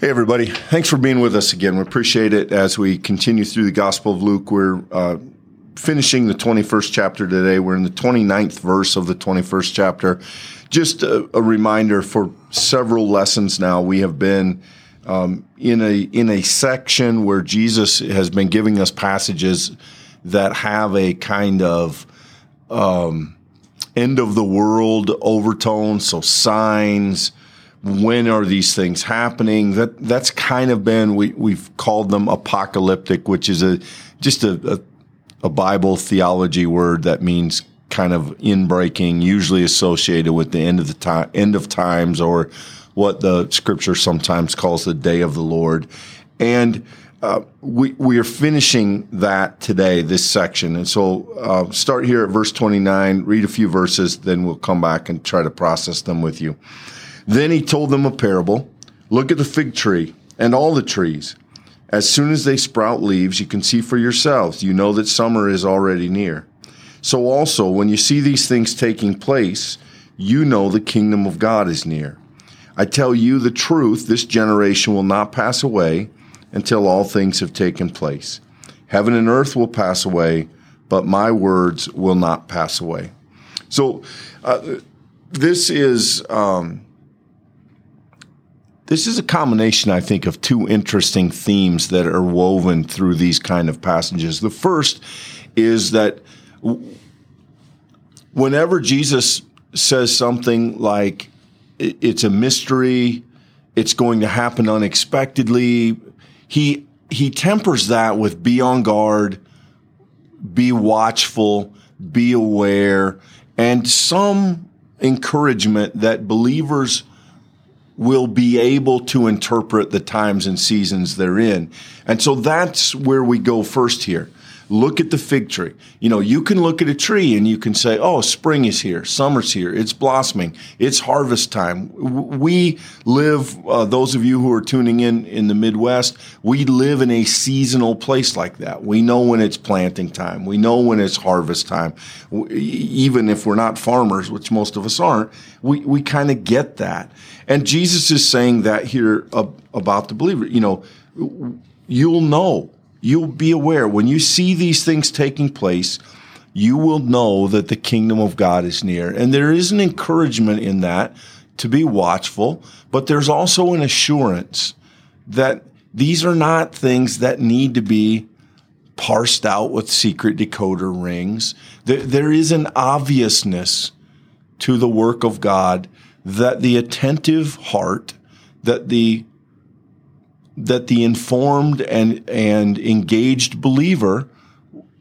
Hey, everybody. Thanks for being with us again. We appreciate it as we continue through the Gospel of Luke. We're uh, finishing the 21st chapter today. We're in the 29th verse of the 21st chapter. Just a, a reminder for several lessons now, we have been um, in a in a section where Jesus has been giving us passages that have a kind of um, end of the world overtone, so signs when are these things happening? That that's kind of been we we've called them apocalyptic, which is a just a, a, a Bible theology word that means kind of in breaking, usually associated with the end of the time, end of times, or what the Scripture sometimes calls the day of the Lord, and. Uh, we we are finishing that today, this section, and so uh, start here at verse twenty nine. Read a few verses, then we'll come back and try to process them with you. Then he told them a parable. Look at the fig tree and all the trees. As soon as they sprout leaves, you can see for yourselves. You know that summer is already near. So also, when you see these things taking place, you know the kingdom of God is near. I tell you the truth, this generation will not pass away until all things have taken place. Heaven and earth will pass away, but my words will not pass away. So, uh, this is um, this is a combination, I think, of two interesting themes that are woven through these kind of passages. The first is that whenever Jesus says something like it's a mystery, it's going to happen unexpectedly, he he tempers that with be on guard, be watchful, be aware, and some encouragement that believers will be able to interpret the times and seasons they're in. And so that's where we go first here. Look at the fig tree. You know, you can look at a tree and you can say, oh, spring is here, summer's here, it's blossoming, it's harvest time. We live, uh, those of you who are tuning in in the Midwest, we live in a seasonal place like that. We know when it's planting time, we know when it's harvest time. Even if we're not farmers, which most of us aren't, we, we kind of get that. And Jesus is saying that here about the believer. You know, you'll know, you'll be aware when you see these things taking place, you will know that the kingdom of God is near. And there is an encouragement in that to be watchful, but there's also an assurance that these are not things that need to be parsed out with secret decoder rings. There, there is an obviousness to the work of God that the attentive heart, that the that the informed and and engaged believer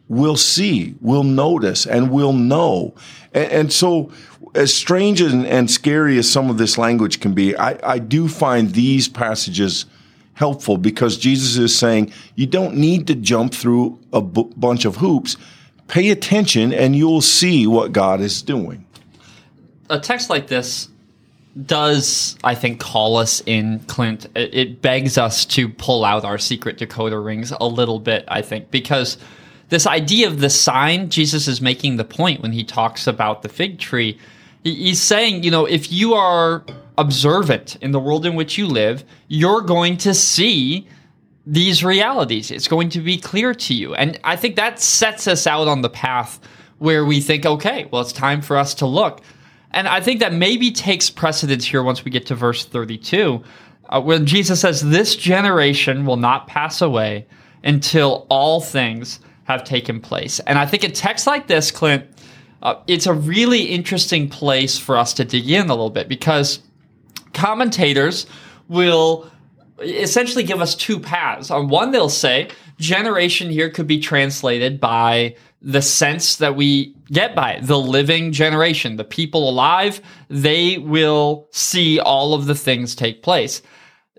will see, will notice, and will know. And, and so, as strange and, and, scary as some of this language can be, I, I do find these passages helpful because Jesus is saying you don't need to jump through a b- bunch of hoops. Pay attention, and you'll see what God is doing. A text like this does I think call us in, Clint. It, begs us to pull out our secret decoder rings a little bit, I think, because this idea of the sign, Jesus is making the point when he talks about the fig tree. He's saying, you know, if you are observant in the world in which you live, you're going to see these realities. It's going to be clear to you. And I think that sets us out on the path where we think, okay, well, it's time for us to look and I think that maybe takes precedence here once we get to verse 32, uh, when Jesus says, This generation will not pass away until all things have taken place. And I think a text like this, Clint, uh, it's a really interesting place for us to dig in a little bit because commentators will essentially give us two paths. On one, they'll say generation here could be translated by the sense that we get by it. The living generation, the people alive, they will see all of the things take place.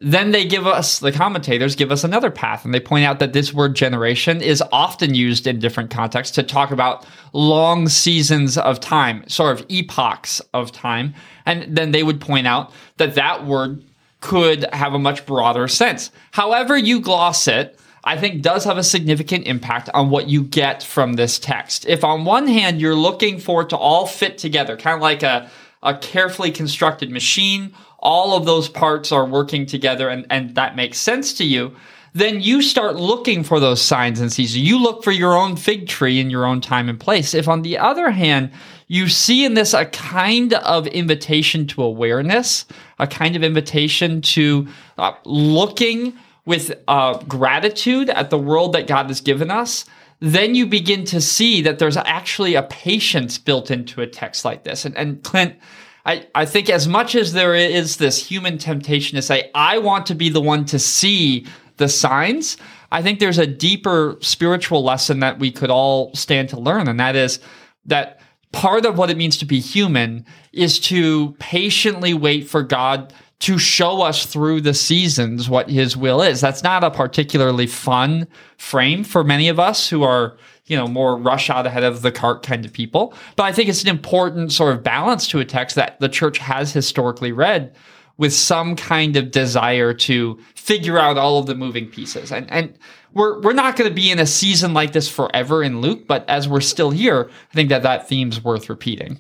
Then they give us, the commentators give us another path, and they point out that this word generation is often used in different contexts to talk about long seasons of time, sort of epochs of time. And then they would point out that that word could have a much broader sense. However, you gloss it, I think does have a significant impact on what you get from this text. If on one hand you're looking for it to all fit together, kind of like a a carefully constructed machine, all of those parts are working together and, and that makes sense to you, then you start looking for those signs and seasons. You look for your own fig tree in your own time and place. If on the other hand, you see in this a kind of invitation to awareness, a kind of invitation to uh, looking with uh, gratitude at the world that God has given us, then you begin to see that there's actually a patience built into a text like this. And, and Clint, I, I think as much as there is this human temptation to say, I want to be the one to see the signs, I think there's a deeper spiritual lesson that we could all stand to learn. And that is that part of what it means to be human is to patiently wait for God to show us through the seasons what his will is. That's not a particularly fun frame for many of us who are, you know, more rush out ahead of the cart kind of people. But I think it's an important sort of balance to a text that the church has historically read with some kind of desire to figure out all of the moving pieces. And and we're we're not going to be in a season like this forever in Luke, but as we're still here, I think that that theme's worth repeating.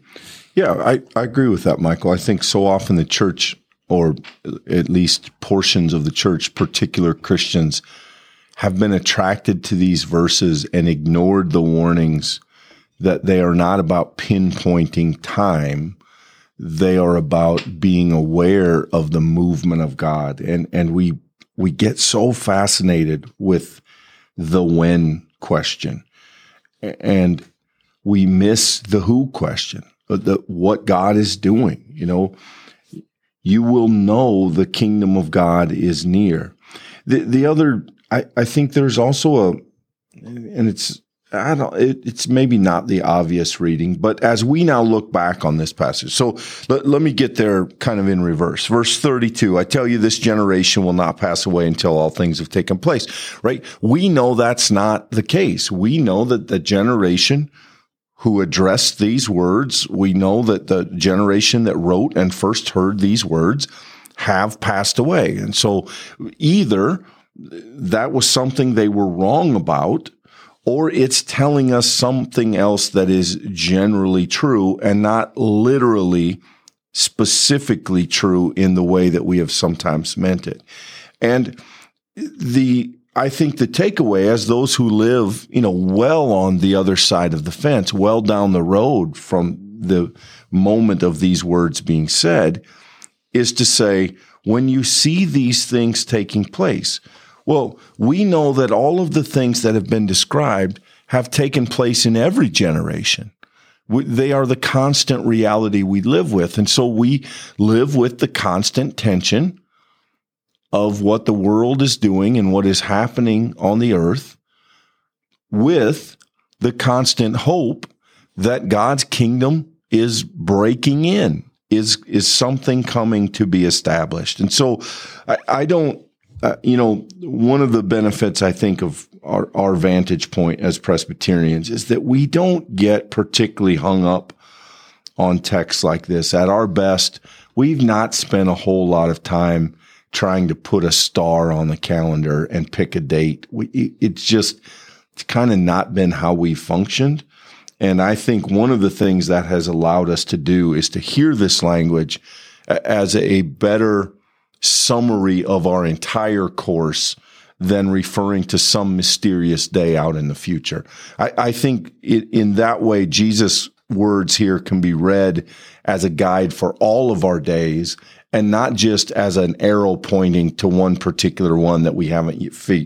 Yeah, I, I agree with that, Michael. I think so often the church or at least portions of the church, particular Christians, have been attracted to these verses and ignored the warnings that they are not about pinpointing time. They are about being aware of the movement of God. And, and we, we get so fascinated with the when question and we miss the who question, the, what God is doing. You know, you will know the kingdom of God is near. The the other, I, I think there's also a, and it's I don't, it, it's maybe not the obvious reading, but as we now look back on this passage, so let, let me get there kind of in reverse. Verse 32, I tell you, this generation will not pass away until all things have taken place, right? We know that's not the case. We know that the generation who addressed these words. We know that the generation that wrote and first heard these words have passed away. And so either that was something they were wrong about, or it's telling us something else that is generally true and not literally specifically true in the way that we have sometimes meant it. And the I think the takeaway as those who live, you know, well on the other side of the fence, well down the road from the moment of these words being said, is to say, when you see these things taking place, well, we know that all of the things that have been described have taken place in every generation. They are the constant reality we live with. And so we live with the constant tension of what the world is doing and what is happening on the earth with the constant hope that God's kingdom is breaking in, is, is something coming to be established. And so I, I don't, uh, you know, one of the benefits I think of our, our vantage point as Presbyterians is that we don't get particularly hung up on texts like this. At our best, we've not spent a whole lot of time trying to put a star on the calendar and pick a date. We, it's just, it's kind of not been how we functioned. And I think one of the things that has allowed us to do is to hear this language as a better summary of our entire course than referring to some mysterious day out in the future. I, I think it, in that way, Jesus' words here can be read as a guide for all of our days and not just as an arrow pointing to one particular one that we haven't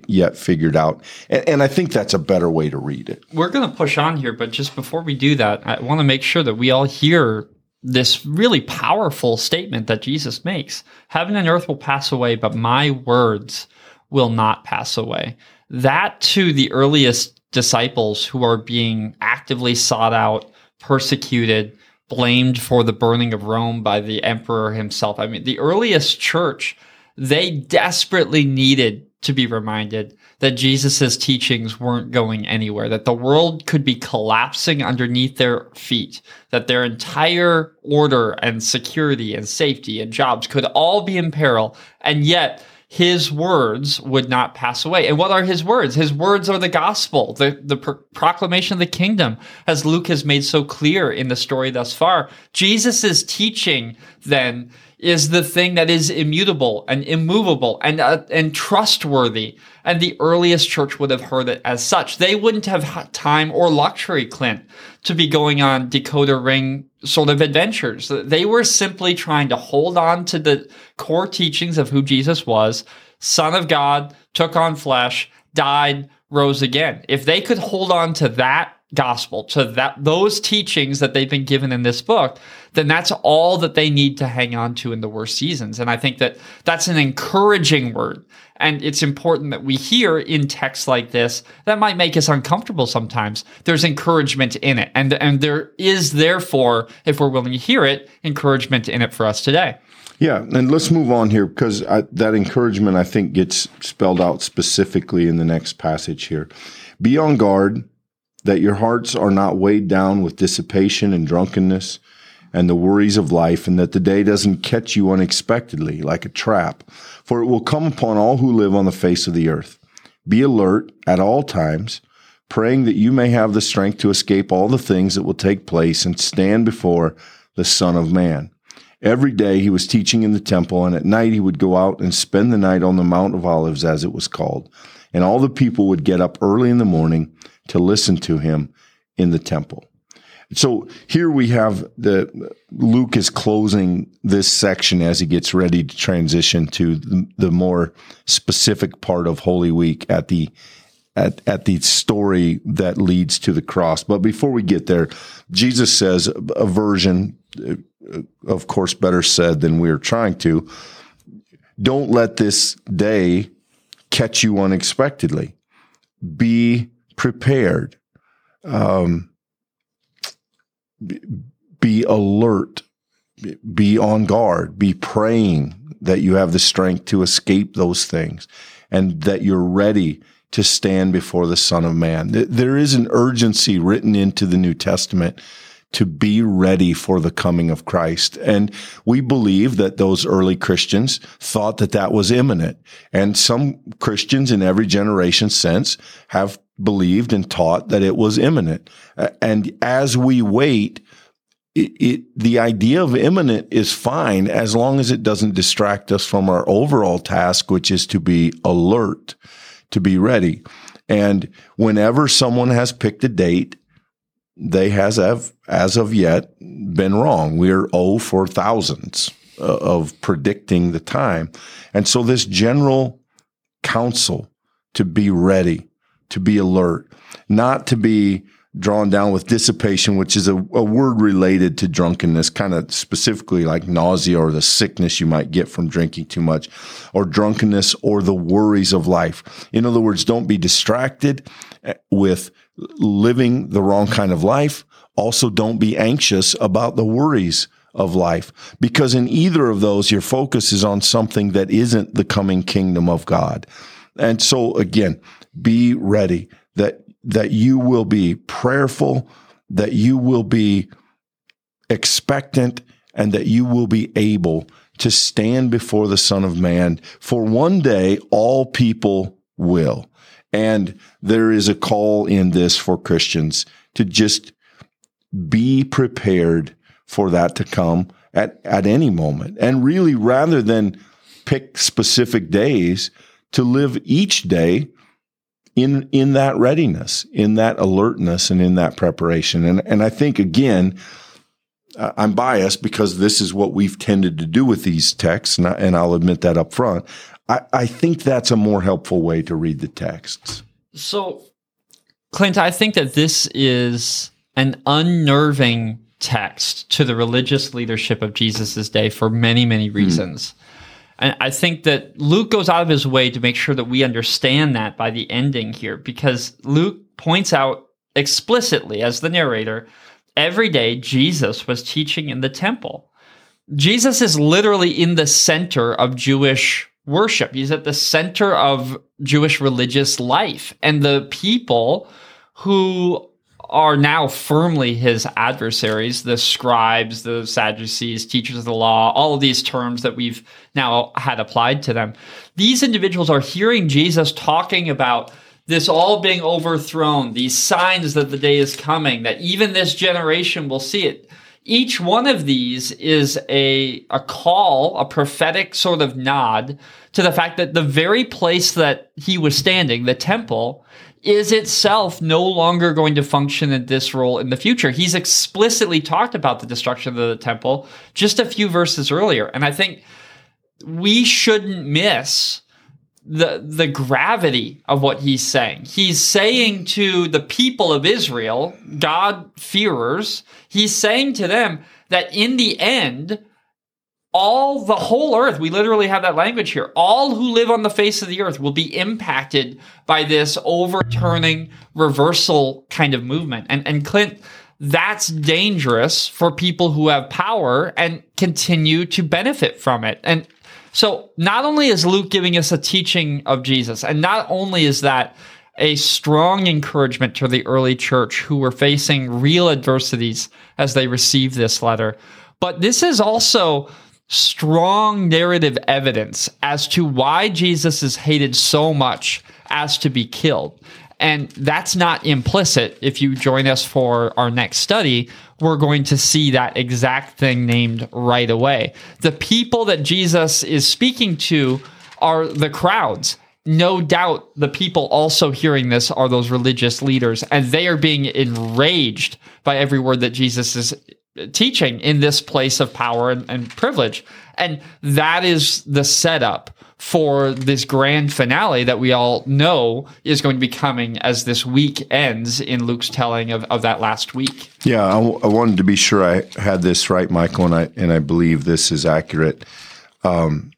yet figured out. And, and I think that's a better way to read it. We're going to push on here, but just before we do that, I want to make sure that we all hear this really powerful statement that Jesus makes Heaven and earth will pass away, but my words will not pass away. That to the earliest disciples who are being actively sought out, persecuted, blamed for the burning of Rome by the emperor himself. I mean, the earliest church, they desperately needed to be reminded that Jesus' teachings weren't going anywhere, that the world could be collapsing underneath their feet, that their entire order and security and safety and jobs could all be in peril. And yet, his words would not pass away. And what are his words? His words are the gospel, the, the pro- proclamation of the kingdom, as Luke has made so clear in the story thus far. Jesus' teaching then is the thing that is immutable and immovable and, uh, and trustworthy. And the earliest church would have heard it as such. They wouldn't have had time or luxury, Clint, to be going on decoder ring sort of adventures. They were simply trying to hold on to the core teachings of who Jesus was, son of God, took on flesh, died, rose again. If they could hold on to that gospel, to that those teachings that they've been given in this book, then that's all that they need to hang on to in the worst seasons. And I think that that's an encouraging word. And it's important that we hear in texts like this that might make us uncomfortable sometimes. There's encouragement in it. And, and there is therefore, if we're willing to hear it, encouragement in it for us today. Yeah, and let's move on here because I, that encouragement I think gets spelled out specifically in the next passage here. Be on guard that your hearts are not weighed down with dissipation and drunkenness and the worries of life, and that the day doesn't catch you unexpectedly like a trap. For it will come upon all who live on the face of the earth. Be alert at all times, praying that you may have the strength to escape all the things that will take place and stand before the Son of Man. Every day he was teaching in the temple, and at night he would go out and spend the night on the Mount of Olives, as it was called. And all the people would get up early in the morning to listen to him in the temple. So here we have the Luke is closing this section as he gets ready to transition to the, more specific part of Holy Week at the at, at the story that leads to the cross. But before we get there, Jesus says a version, of course, better said than we are trying to. Don't let this day catch you unexpectedly. Be prepared. Um, be alert, be on guard, be praying that you have the strength to escape those things and that you're ready to stand before the Son of Man. There is an urgency written into the New Testament to be ready for the coming of Christ. And we believe that those early Christians thought that that was imminent. And some Christians in every generation since have believed and taught that it was imminent. Uh, and as we wait, it, it, the idea of imminent is fine as long as it doesn't distract us from our overall task, which is to be alert, to be ready. And whenever someone has picked a date, they has have, as of yet been wrong. We're oh for thousands uh, of predicting the time. And so this general counsel to be ready, to be alert, not to be drawn down with dissipation, which is a, a word related to drunkenness, kind of specifically like nausea or the sickness you might get from drinking too much, or drunkenness or the worries of life. In other words, don't be distracted eh, with living the wrong kind of life. Also, don't be anxious about the worries of life because in either of those, your focus is on something that isn't the coming kingdom of God. And so again, be ready that that you will be prayerful, that you will be expectant, and that you will be able to stand before the Son of Man. For one day, all people will. And there is a call in this for Christians to just be prepared for that to come at, at any moment. And really, rather than pick specific days, to live each day in in that readiness, in that alertness, and in that preparation. And and I think again, I'm biased because this is what we've tended to do with these texts, and, I, and I'll admit that up front. I, I think that's a more helpful way to read the texts. So, Clint, I think that this is an unnerving text to the religious leadership of Jesus' day for many, many reasons. Mm. And I think that Luke goes out of his way to make sure that we understand that by the ending here, because Luke points out explicitly as the narrator, every day Jesus was teaching in the temple. Jesus is literally in the center of Jewish worship. He's at the center of Jewish religious life. And the people who are now firmly his adversaries the scribes, the Sadducees, teachers of the law, all of these terms that we've now had applied to them. These individuals are hearing Jesus talking about this all being overthrown, these signs that the day is coming, that even this generation will see it. Each one of these is a, a call, a prophetic sort of nod to the fact that the very place that he was standing, the temple, is itself no longer going to function in this role in the future. He's explicitly talked about the destruction of the temple just a few verses earlier. And I think we shouldn't miss the the gravity of what he's saying. He's saying to the people of Israel, God fearers, he's saying to them that in the end all the whole earth, we literally have that language here. All who live on the face of the earth will be impacted by this overturning reversal kind of movement. And, and Clint, that's dangerous for people who have power and continue to benefit from it. And so not only is Luke giving us a teaching of Jesus, and not only is that a strong encouragement to the early church who were facing real adversities as they received this letter, but this is also strong narrative evidence as to why Jesus is hated so much as to be killed. And that's not implicit. If you join us for our next study, we're going to see that exact thing named right away. The people that Jesus is speaking to are the crowds. No doubt the people also hearing this are those religious leaders, and they are being enraged by every word that Jesus is teaching in this place of power and, and, privilege. And that is the setup for this grand finale that we all know is going to be coming as this week ends in Luke's telling of, of that last week. Yeah, I, w- I wanted to be sure I had this right, Michael, and I, and I believe this is accurate. Um,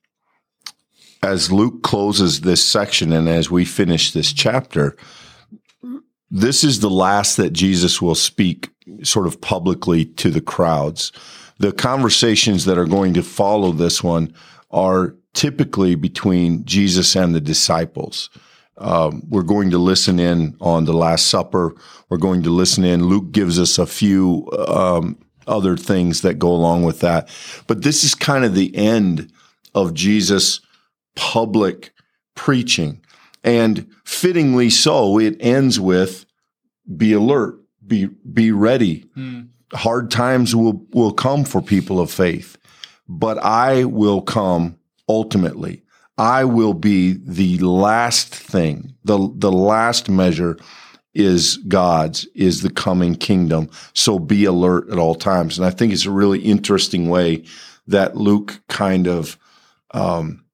as Luke closes this section and as we finish this chapter, this is the last that Jesus will speak sort of publicly to the crowds. The conversations that are going to follow this one are typically between Jesus and the disciples. Um, we're going to listen in on the Last Supper. We're going to listen in. Luke gives us a few um, other things that go along with that. But this is kind of the end of Jesus' public preaching. And fittingly so, it ends with be alert, be be ready. Mm. Hard times will will come for people of faith, but I will come ultimately. I will be the last thing. The the last measure is God's, is the coming kingdom. So be alert at all times. And I think it's a really interesting way that Luke kind of um,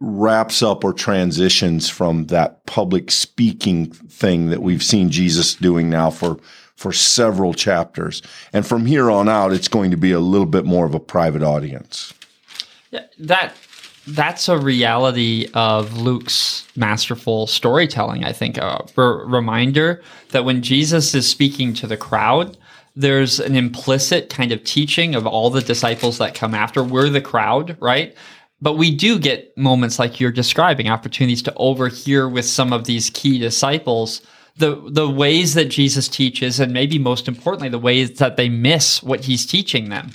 wraps up or transitions from that public speaking thing that we've seen Jesus doing now for for several chapters. And from here on out it's going to be a little bit more of a private audience. Yeah, that that's a reality of Luke's masterful storytelling, I think. A reminder that when Jesus is speaking to the crowd, there's an implicit kind of teaching of all the disciples that come after. We're the crowd, right? But we do get moments like you're describing, opportunities to overhear with some of these key disciples the the ways that Jesus teaches, and maybe most importantly, the ways that they miss what he's teaching them.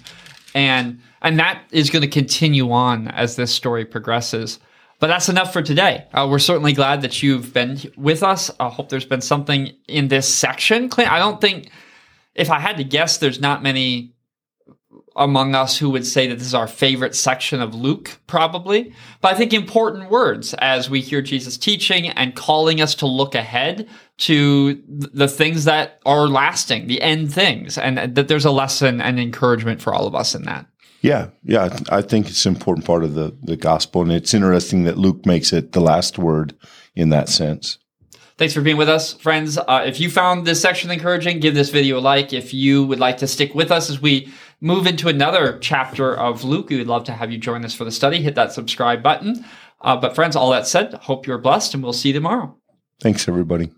And and that is going to continue on as this story progresses. But that's enough for today. Uh, we're certainly glad that you've been with us. I hope there's been something in this section. Clint, I don't think, if I had to guess, there's not many among us who would say that this is our favorite section of Luke, probably. But I think important words as we hear Jesus teaching and calling us to look ahead to the things that are lasting, the end things, and that there's a lesson and encouragement for all of us in that. Yeah, yeah, I think it's an important part of the, the gospel. And it's interesting that Luke makes it the last word in that sense. Thanks for being with us, friends. Uh, if you found this section encouraging, give this video a like. If you would like to stick with us as we move into another chapter of Luke, we would love to have you join us for the study. Hit that subscribe button. Uh, but, friends, all that said, hope you're blessed, and we'll see you tomorrow. Thanks, everybody.